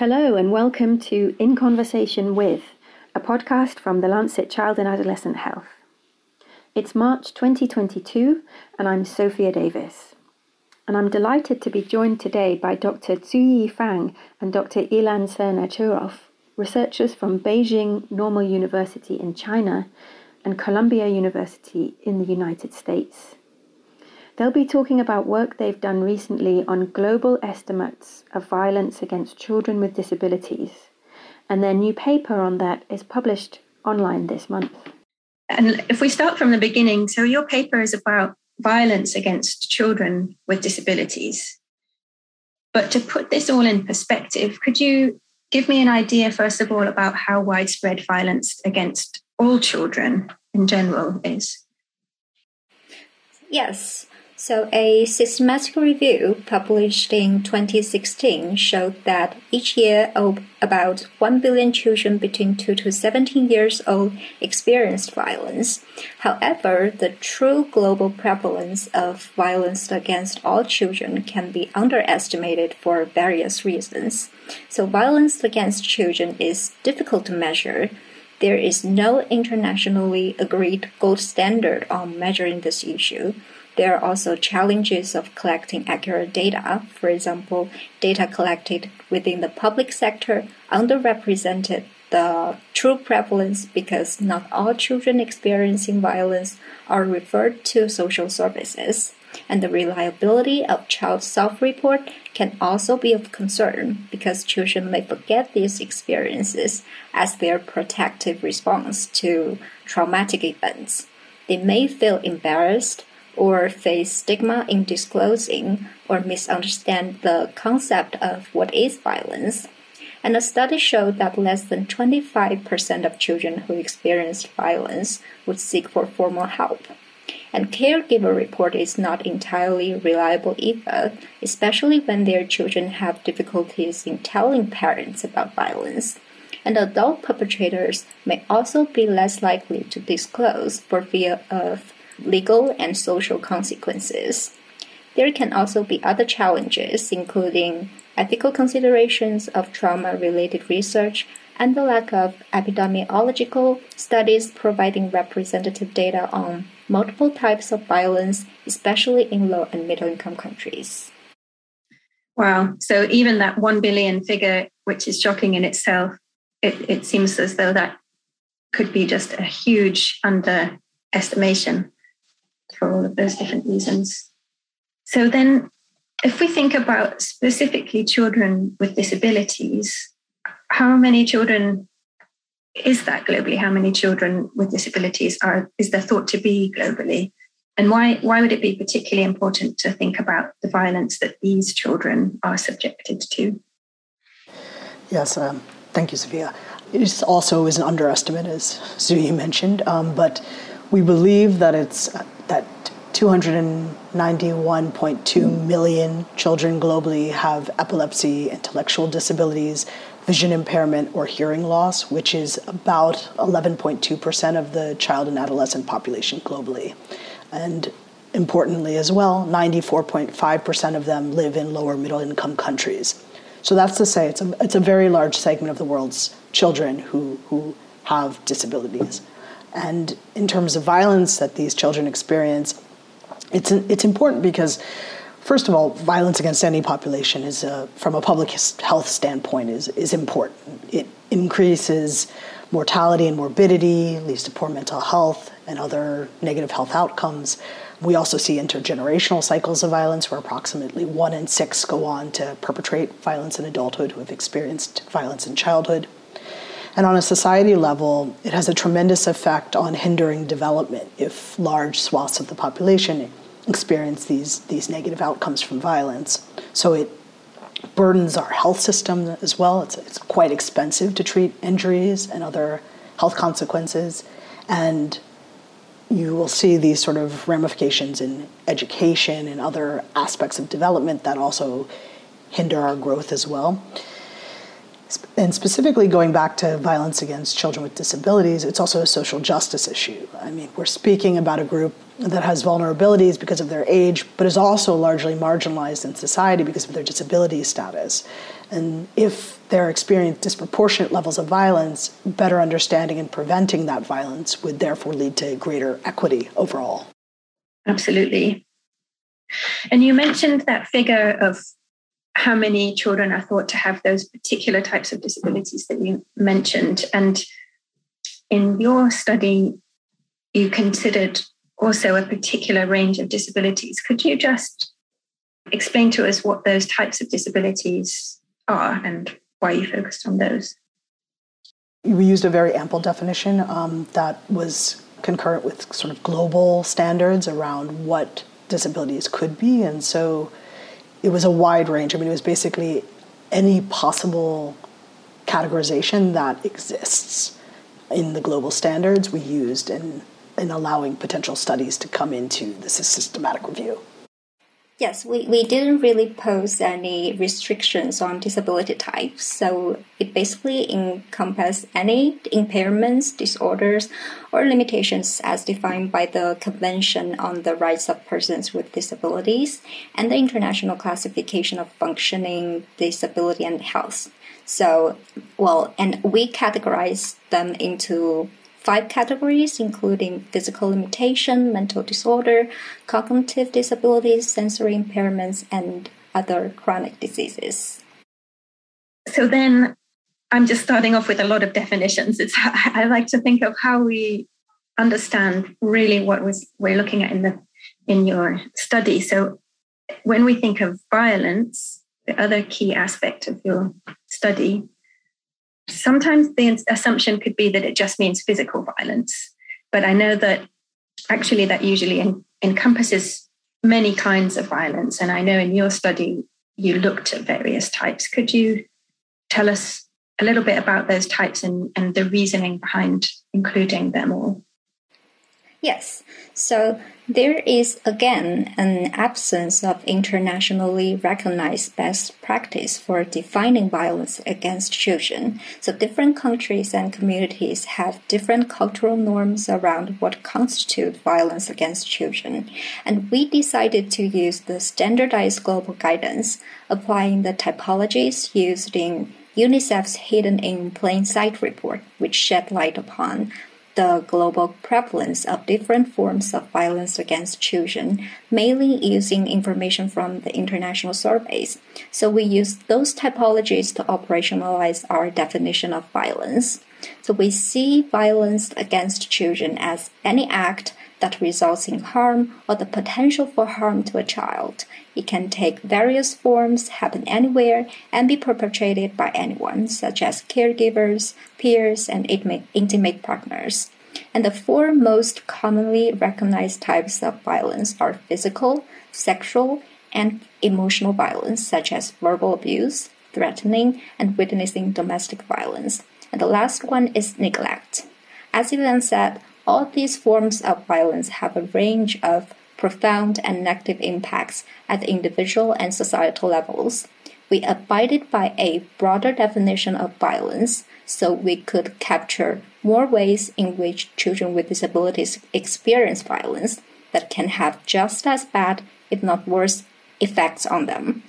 Hello, and welcome to In Conversation with, a podcast from the Lancet Child and Adolescent Health. It's March 2022, and I'm Sophia Davis. And I'm delighted to be joined today by Dr. Zuyi Fang and Dr. Ilan Cerna-Turoff, researchers from Beijing Normal University in China and Columbia University in the United States. They'll be talking about work they've done recently on global estimates of violence against children with disabilities. And their new paper on that is published online this month. And if we start from the beginning, so your paper is about violence against children with disabilities. But to put this all in perspective, could you give me an idea, first of all, about how widespread violence against all children in general is? Yes. So, a systematic review published in 2016 showed that each year about 1 billion children between 2 to 17 years old experienced violence. However, the true global prevalence of violence against all children can be underestimated for various reasons. So, violence against children is difficult to measure. There is no internationally agreed gold standard on measuring this issue. There are also challenges of collecting accurate data. For example, data collected within the public sector underrepresented the true prevalence because not all children experiencing violence are referred to social services. And the reliability of child self report can also be of concern because children may forget these experiences as their protective response to traumatic events. They may feel embarrassed or face stigma in disclosing or misunderstand the concept of what is violence. And a study showed that less than 25% of children who experienced violence would seek for formal help. And caregiver report is not entirely reliable either, especially when their children have difficulties in telling parents about violence. And adult perpetrators may also be less likely to disclose for fear of legal and social consequences. There can also be other challenges, including ethical considerations of trauma related research and the lack of epidemiological studies providing representative data on multiple types of violence, especially in low and middle income countries. Wow. So even that 1 billion figure, which is shocking in itself, it, it seems as though that could be just a huge underestimation for all of those different reasons. So then, if we think about specifically children with disabilities, how many children is that globally? How many children with disabilities are is there thought to be globally? And why why would it be particularly important to think about the violence that these children are subjected to? Yes, um, thank you, Sophia. It also is an underestimate, as Zuyi mentioned, um, but we believe that it's that 291.2 million children globally have epilepsy, intellectual disabilities, vision impairment, or hearing loss, which is about 11.2% of the child and adolescent population globally. And importantly, as well, 94.5% of them live in lower middle income countries. So that's to say, it's a, it's a very large segment of the world's children who, who have disabilities. And in terms of violence that these children experience, it's, it's important because, first of all, violence against any population is, a, from a public health standpoint, is, is important. It increases mortality and morbidity, leads to poor mental health and other negative health outcomes. We also see intergenerational cycles of violence where approximately one in six go on to perpetrate violence in adulthood who have experienced violence in childhood. And on a society level, it has a tremendous effect on hindering development if large swaths of the population experience these, these negative outcomes from violence. So it burdens our health system as well. It's, it's quite expensive to treat injuries and other health consequences. And you will see these sort of ramifications in education and other aspects of development that also hinder our growth as well. And specifically going back to violence against children with disabilities, it's also a social justice issue. I mean, we're speaking about a group that has vulnerabilities because of their age, but is also largely marginalized in society because of their disability status. And if they're experiencing disproportionate levels of violence, better understanding and preventing that violence would therefore lead to greater equity overall. Absolutely. And you mentioned that figure of how many children are thought to have those particular types of disabilities that you mentioned. And in your study, you considered also a particular range of disabilities. Could you just explain to us what those types of disabilities are and why you focused on those? We used a very ample definition um, that was concurrent with sort of global standards around what disabilities could be. And so it was a wide range. I mean, it was basically any possible categorization that exists in the global standards we used in, in allowing potential studies to come into the systematic review. Yes, we, we didn't really pose any restrictions on disability types. So it basically encompasses any impairments, disorders, or limitations as defined by the Convention on the Rights of Persons with Disabilities and the International Classification of Functioning, Disability, and Health. So, well, and we categorize them into five categories, including physical limitation, mental disorder, cognitive disabilities, sensory impairments, and other chronic diseases. So then I'm just starting off with a lot of definitions. It's I like to think of how we understand really what was we're looking at in the in your study. So when we think of violence, the other key aspect of your study sometimes the assumption could be that it just means physical violence, but I know that actually that usually en- encompasses many kinds of violence. And I know in your study you looked at various types. Could you tell us a little bit about those types and, and the reasoning behind including them all? Yes. So there is again an absence of internationally recognized best practice for defining violence against children. So different countries and communities have different cultural norms around what constitutes violence against children. And we decided to use the standardized global guidance, applying the typologies used in UNICEF's Hidden in Plain Sight report, which shed light upon the global prevalence of different forms of violence against children, mainly using information from the international surveys. So we use those typologies to operationalize our definition of violence. So we see violence against children as any act that results in harm or the potential for harm to a child. It can take various forms, happen anywhere, and be perpetrated by anyone, such as caregivers, peers, and intimate partners. And the four most commonly recognized types of violence are physical, sexual, and emotional violence, such as verbal abuse, threatening, and witnessing domestic violence. And the last one is neglect. As Ilan said, all these forms of violence have a range of profound and negative impacts at the individual and societal levels. We abided by a broader definition of violence so we could capture more ways in which children with disabilities experience violence that can have just as bad, if not worse, effects on them.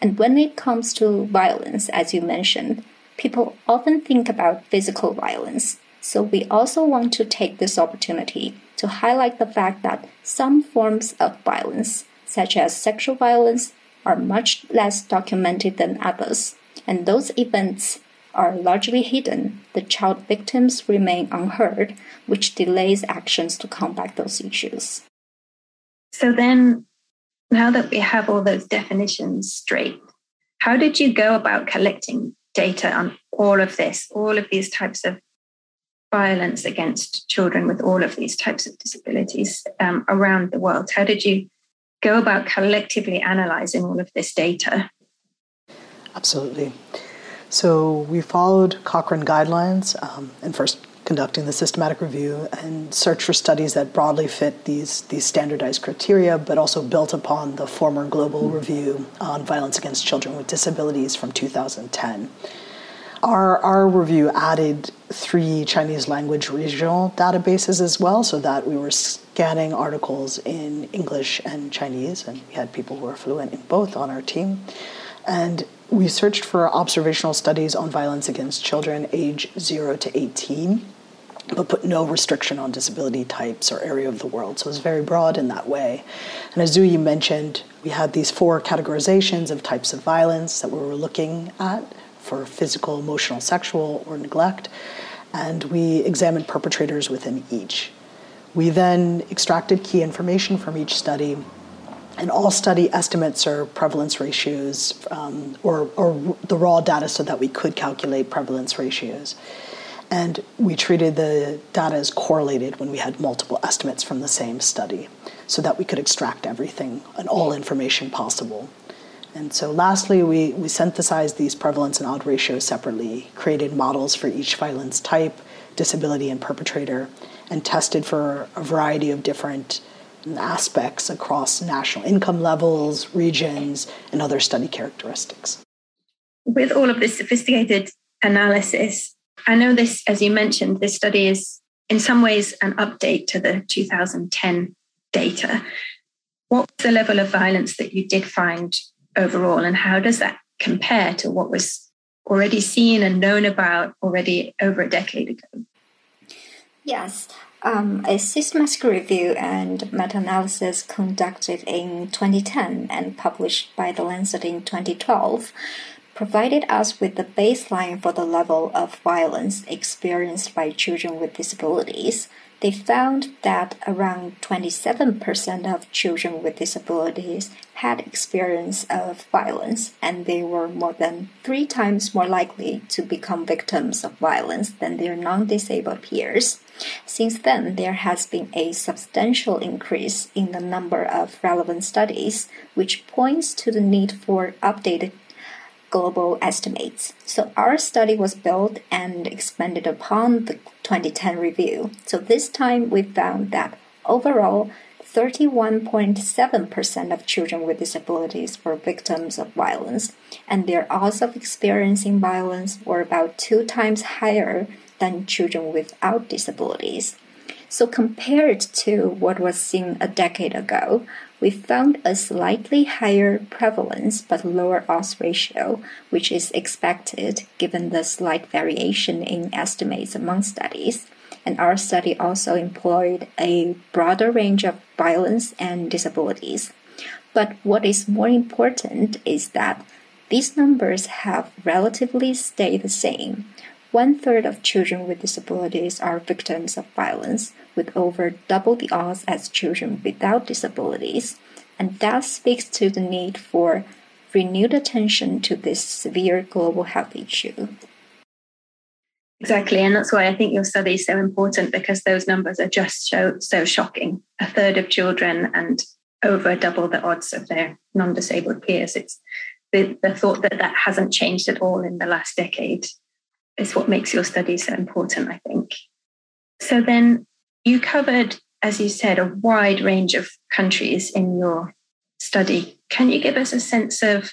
And when it comes to violence, as you mentioned, people often think about physical violence. So we also want to take this opportunity to highlight the fact that some forms of violence, such as sexual violence, are much less documented than others, and those events are largely hidden. The child victims remain unheard, which delays actions to combat those issues. So then, now that we have all those definitions straight, how did you go about collecting data on all of this, all of these types of violence against children with all of these types of disabilities um, around the world? How did you go about collectively analyzing all of this data? Absolutely. So we followed Cochrane guidelines um, and first conducting the systematic review and search for studies that broadly fit these, these standardized criteria, but also built upon the former global review on violence against children with disabilities from 2010. Our, our review added three Chinese language regional databases as well, so that we were scanning articles in English and Chinese, and we had people who were fluent in both on our team. And we searched for observational studies on violence against children age 0 to 18 but put no restriction on disability types or area of the world. So it was very broad in that way. And as Zuyi mentioned, we had these four categorizations of types of violence that we were looking at for physical, emotional, sexual, or neglect, and we examined perpetrators within each. We then extracted key information from each study, and all study estimates are prevalence ratios um, or, or the raw data so that we could calculate prevalence ratios. And we treated the data as correlated when we had multiple estimates from the same study so that we could extract everything and all information possible. And so, lastly, we, we synthesized these prevalence and odd ratios separately, created models for each violence type, disability, and perpetrator, and tested for a variety of different aspects across national income levels, regions, and other study characteristics. With all of this sophisticated analysis, I know this, as you mentioned, this study is in some ways an update to the 2010 data. What was the level of violence that you did find overall, and how does that compare to what was already seen and known about already over a decade ago? Yes. Um, a systematic review and meta analysis conducted in 2010 and published by The Lancet in 2012 provided us with the baseline for the level of violence experienced by children with disabilities. They found that around 27% of children with disabilities had experience of violence, and they were more than three times more likely to become victims of violence than their non disabled peers. Since then, there has been a substantial increase in the number of relevant studies, which points to the need for updated global estimates. So our study was built and expanded upon the 2010 review. So this time we found that overall 31.7% of children with disabilities were victims of violence, and their odds of experiencing violence were about two times higher than children without disabilities. So, compared to what was seen a decade ago, we found a slightly higher prevalence but lower odds ratio, which is expected given the slight variation in estimates among studies. And our study also employed a broader range of violence and disabilities. But what is more important is that these numbers have relatively stayed the same. One third of children with disabilities are victims of violence, with over double the odds as children without disabilities, and that speaks to the need for renewed attention to this severe global health issue. Exactly, and that's why I think your study is so important because those numbers are just so so shocking. A third of children and over double the odds of their non-disabled peers. It's the, the thought that that hasn't changed at all in the last decade is what makes your study so important, I think. So then you covered, as you said, a wide range of countries in your study. Can you give us a sense of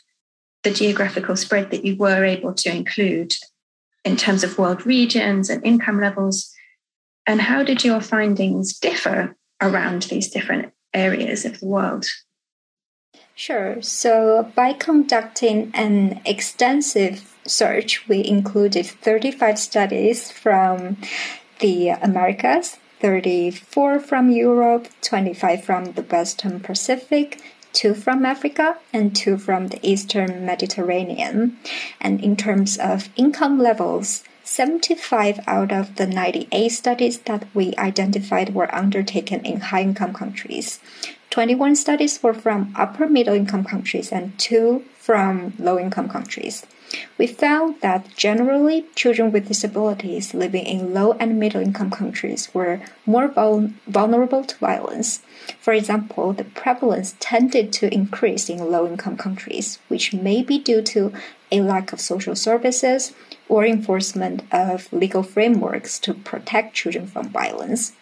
the geographical spread that you were able to include in terms of world regions and income levels? And how did your findings differ around these different areas of the world? Sure. So, by conducting an extensive search, we included 35 studies from the Americas, 34 from Europe, 25 from the Western Pacific, two from Africa, and two from the Eastern Mediterranean. And in terms of income levels, 75 out of the 98 studies that we identified were undertaken in high income countries. 21 studies were from upper middle income countries and two from low income countries. We found that generally children with disabilities living in low and middle income countries were more vul vulnerable to violence. For example, the prevalence tended to increase in low income countries, which may be due to a lack of social services or enforcement of legal frameworks to protect children from violence.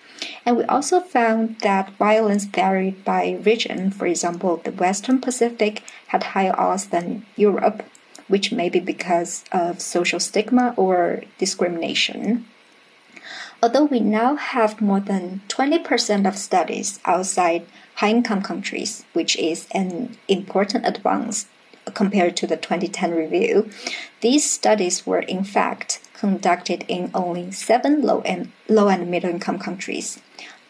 And we also found that violence varied by region. For example, the Western Pacific had higher odds than Europe, which may be because of social stigma or discrimination. Although we now have more than 20% of studies outside high income countries, which is an important advance compared to the 2010 review, these studies were in fact conducted in only seven low and, low and middle income countries.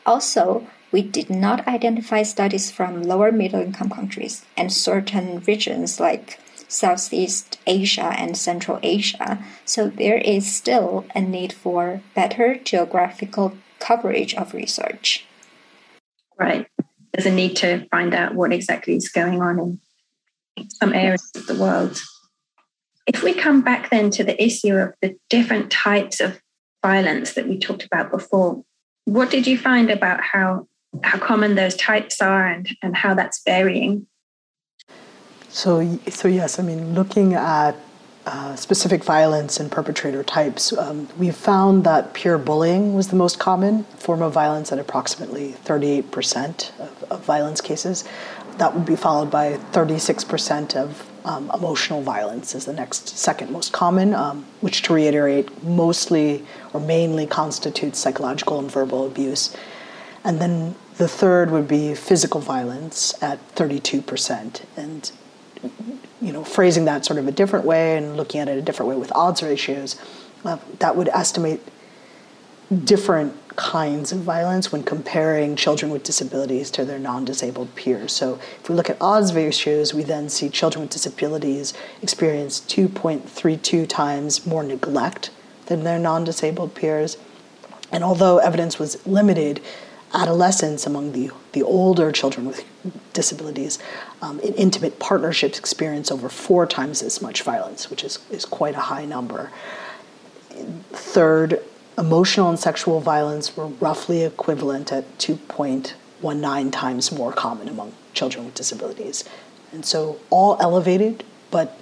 Also, we did not identify studies from lower middle income countries and certain regions like Southeast Asia and Central Asia, so there is still a need for better geographical coverage of research. Right. There's a need to find out what exactly is going on in some areas of the world. If we come back then to the issue of the different types of violence that we talked about before, what did you find about how how common those types are and, and how that's varying? So, so yes, I mean, looking at uh, specific violence and perpetrator types, um, we found that peer bullying was the most common form of violence at approximately 38% of, of violence cases. That would be followed by 36% of um, emotional violence is the next second most common, um, which to reiterate, mostly or mainly constitutes psychological and verbal abuse. And then the third would be physical violence at 32%. And you know, phrasing that sort of a different way and looking at it a different way with odds ratios, uh, that would estimate different kinds of violence when comparing children with disabilities to their non-disabled peers. So if we look at odds ratios, we then see children with disabilities experience 2.32 times more neglect than their non-disabled peers. And although evidence was limited, adolescents among the, the older children with disabilities um, in intimate partnerships experience over four times as much violence, which is, is quite a high number. Third, emotional and sexual violence were roughly equivalent at 2.19 times more common among children with disabilities. And so all elevated, but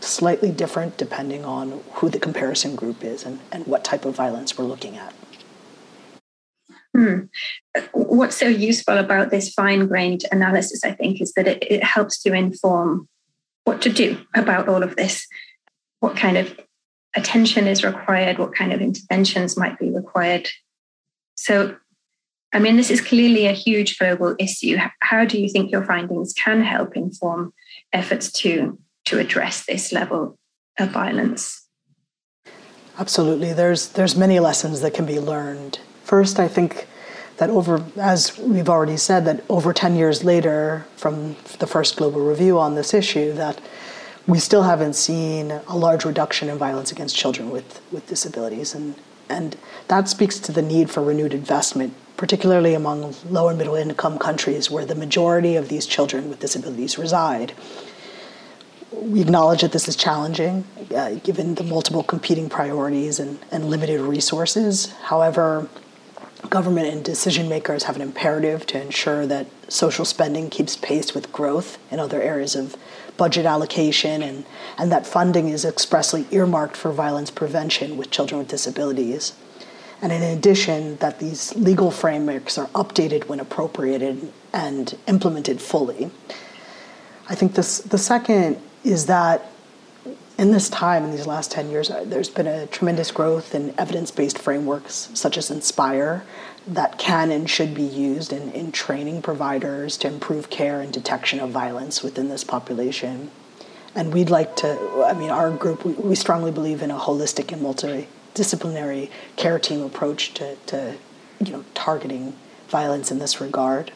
slightly different depending on who the comparison group is and, and what type of violence we're looking at. Hmm. What's so useful about this fine grained analysis, I think, is that it, it helps to inform what to do about all of this, what kind of attention is required, what kind of interventions might be required. So, I mean, this is clearly a huge global issue. How do you think your findings can help inform efforts to, to address this level of violence? Absolutely. There's, there's many lessons that can be learned First, I think that over, as we've already said, that over 10 years later from the first global review on this issue, that we still haven't seen a large reduction in violence against children with, with disabilities. And, and that speaks to the need for renewed investment, particularly among low and middle income countries where the majority of these children with disabilities reside. We acknowledge that this is challenging, uh, given the multiple competing priorities and, and limited resources. However, government and decision makers have an imperative to ensure that social spending keeps pace with growth in other areas of budget allocation and, and that funding is expressly earmarked for violence prevention with children with disabilities. And in addition, that these legal frameworks are updated when appropriated and implemented fully. I think this, the second is that in this time, in these last 10 years, uh, there's been a tremendous growth in evidence based frameworks such as Inspire that can and should be used in, in training providers to improve care and detection of violence within this population. And we'd like to, I mean, our group, we, we strongly believe in a holistic and multidisciplinary care team approach to, to you know, targeting violence in this regard.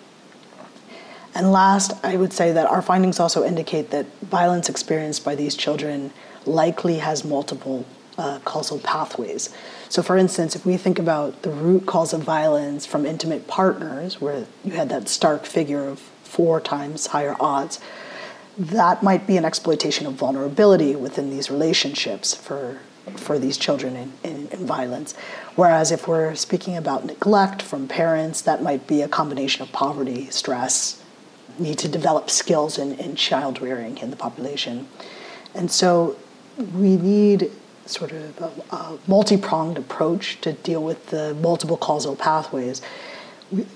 And last, I would say that our findings also indicate that violence experienced by these children likely has multiple uh, causal pathways. So, for instance, if we think about the root cause of violence from intimate partners, where you had that stark figure of four times higher odds, that might be an exploitation of vulnerability within these relationships for, for these children in, in, in violence. Whereas if we're speaking about neglect from parents, that might be a combination of poverty, stress, need to develop skills in, in child rearing in the population. And so we need sort of a, a multi pronged approach to deal with the multiple causal pathways.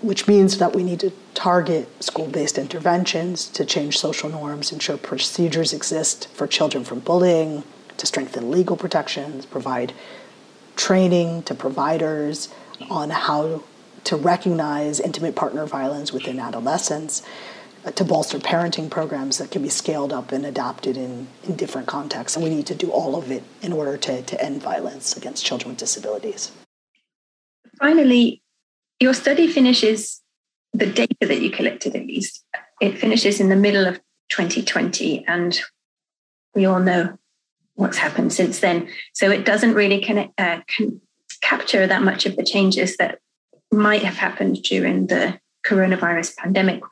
which means that we need to target school based interventions to change social norms, ensure procedures exist for children from bullying, to strengthen legal protections, provide training to providers on how to recognize intimate partner violence within adolescents, uh, to bolster parenting programs that can be scaled up and adapted in, in different contexts. And we need to do all of it in order to, to end violence against children with disabilities. Finally, your study finishes the data that you collected, at least, it finishes in the middle of 2020. And we all know what's happened since then. So it doesn't really connect, uh, can capture that much of the changes that might have happened during the coronavirus pandemic.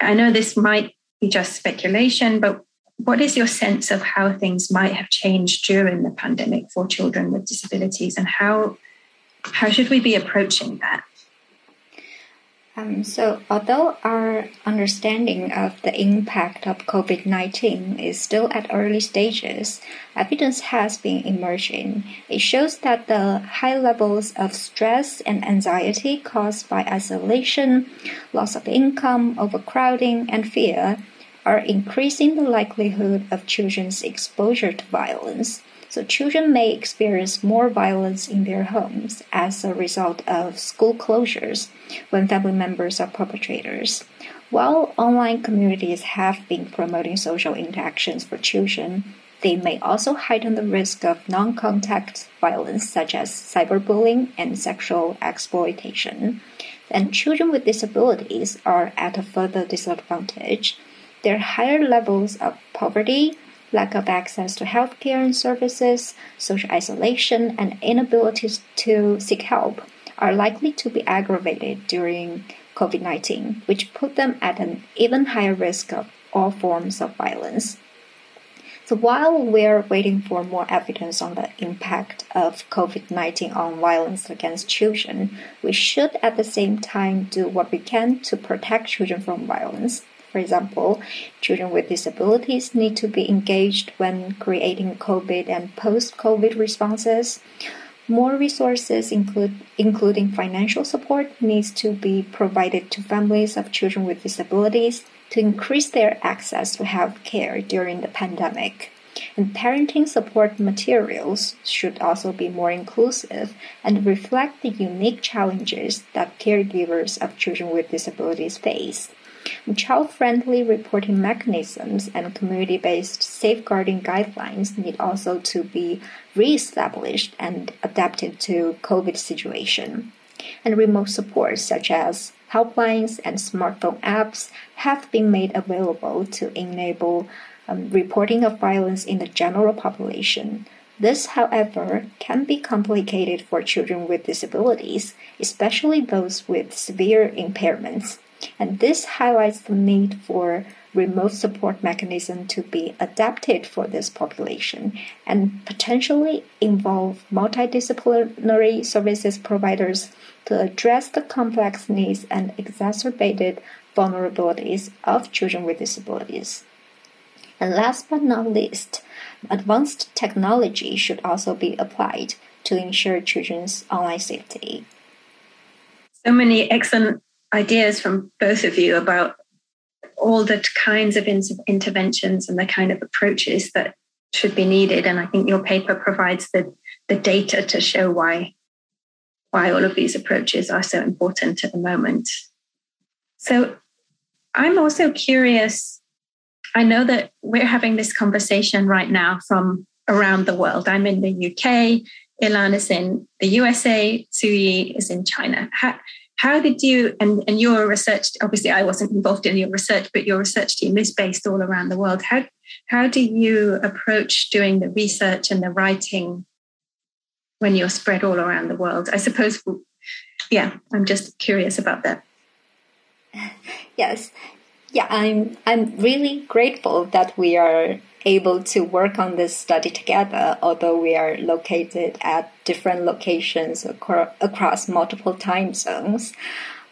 I know this might be just speculation, but what is your sense of how things might have changed during the pandemic for children with disabilities and how how should we be approaching that? Um, so, although our understanding of the impact of COVID 19 is still at early stages, evidence has been emerging. It shows that the high levels of stress and anxiety caused by isolation, loss of income, overcrowding, and fear are increasing the likelihood of children's exposure to violence. So children may experience more violence in their homes as a result of school closures when family members are perpetrators. While online communities have been promoting social interactions for children, they may also heighten the risk of non contact violence such as cyberbullying and sexual exploitation. And children with disabilities are at a further disadvantage. Their higher levels of poverty, lack of access to healthcare and services, social isolation, and inability to seek help are likely to be aggravated during COVID 19, which put them at an even higher risk of all forms of violence. So while we're waiting for more evidence on the impact of COVID 19 on violence against children, we should at the same time do what we can to protect children from violence. For example, children with disabilities need to be engaged when creating COVID and post COVID responses. More resources, include, including financial support, needs to be provided to families of children with disabilities to increase their access to health care during the pandemic. And parenting support materials should also be more inclusive and reflect the unique challenges that caregivers of children with disabilities face. Child friendly reporting mechanisms and community based safeguarding guidelines need also to be re established and adapted to COVID situation. And remote support, such as helplines and smartphone apps, have been made available to enable um, reporting of violence in the general population. This, however, can be complicated for children with disabilities, especially those with severe impairments and this highlights the need for remote support mechanism to be adapted for this population and potentially involve multidisciplinary services providers to address the complex needs and exacerbated vulnerabilities of children with disabilities. And last but not least, advanced technology should also be applied to ensure children's online safety. So many excellent ideas from both of you about all the kinds of interventions and the kind of approaches that should be needed. And I think your paper provides the, the data to show why, why all of these approaches are so important at the moment. So I'm also curious. I know that we're having this conversation right now from around the world. I'm in the UK, Ilan is in the USA, Zuyi is in China. How, how did you, and, and your research, obviously I wasn't involved in your research, but your research team is based all around the world. How, how do you approach doing the research and the writing when you're spread all around the world? I suppose, yeah, I'm just curious about that. Yes. Yeah, I'm I'm really grateful that we are able to work on this study together, although we are located at different locations acro across multiple time zones.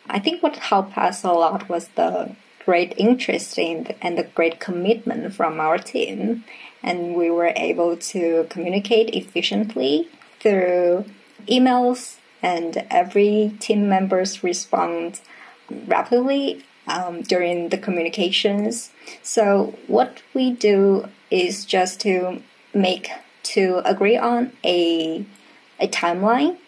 I think what helped us a lot was the great interest in and the great commitment from our team, and we were able to communicate efficiently through emails, and every team members respond rapidly um, during the communications. So what we do is just to make to agree on a a timeline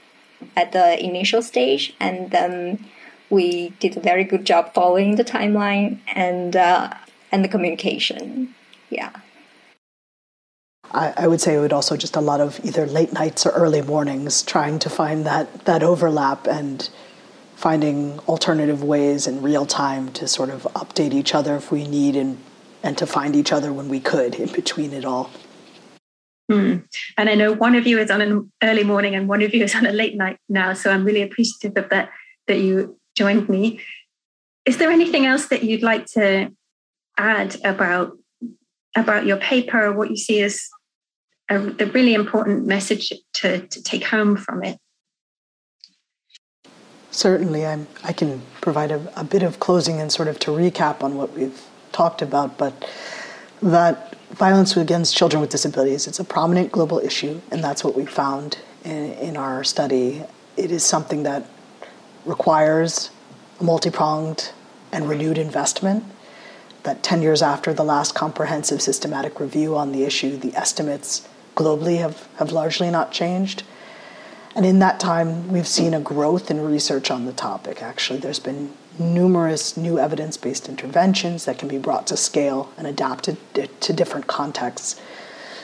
at the initial stage, and then we did a very good job following the timeline and uh, and the communication. Yeah. I, I, would say it would also just a lot of either late nights or early mornings trying to find that that overlap and finding alternative ways in real time to sort of update each other if we need and and to find each other when we could in between it all. Hmm. And I know one of you is on an early morning and one of you is on a late night now. So I'm really appreciative of that that you joined me. Is there anything else that you'd like to add about about your paper or what you see as a, the really important message to, to take home from it? Certainly, I'm, I can provide a, a bit of closing and sort of to recap on what we've talked about, but that violence against children with disabilities it's a prominent global issue, and that's what we found in, in our study. It is something that requires a multi-pronged and renewed investment. That 10 years after the last comprehensive systematic review on the issue, the estimates globally have, have largely not changed. And in that time, we've seen a growth in research on the topic. Actually, there's been numerous new evidence based interventions that can be brought to scale and adapted to different contexts.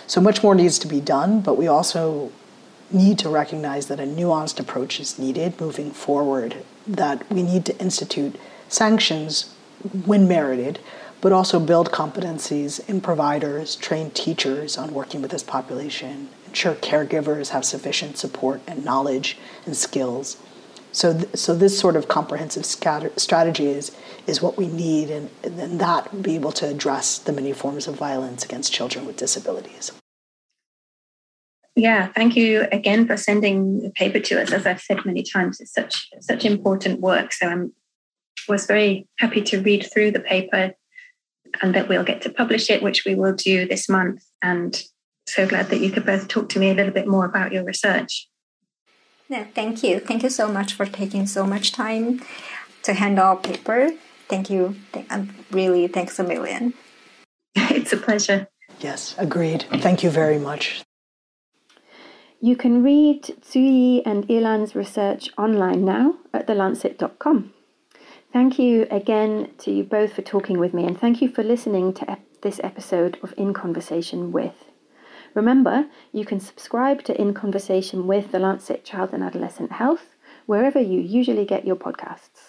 So much more needs to be done, but we also need to recognize that a nuanced approach is needed moving forward, that we need to institute sanctions when merited, but also build competencies in providers, train teachers on working with this population, ensure caregivers have sufficient support and knowledge and skills. So, th- so this sort of comprehensive scatter- strategy is, is what we need, and, and that be able to address the many forms of violence against children with disabilities. Yeah, thank you again for sending the paper to us. As I've said many times, it's such such important work. So I'm was very happy to read through the paper, and that we'll get to publish it, which we will do this month. And so glad that you could both talk to me a little bit more about your research. Yeah, thank you. Thank you so much for taking so much time to handle our paper. Thank you. I'm um, really thanks a million. it's a pleasure. Yes, agreed. Thank you very much. You can read Zuyi and Ilan's research online now at thelancet.com. Thank you again to you both for talking with me, and thank you for listening to ep- this episode of In Conversation with. Remember, you can subscribe to In Conversation with the Lancet Child and Adolescent Health wherever you usually get your podcasts.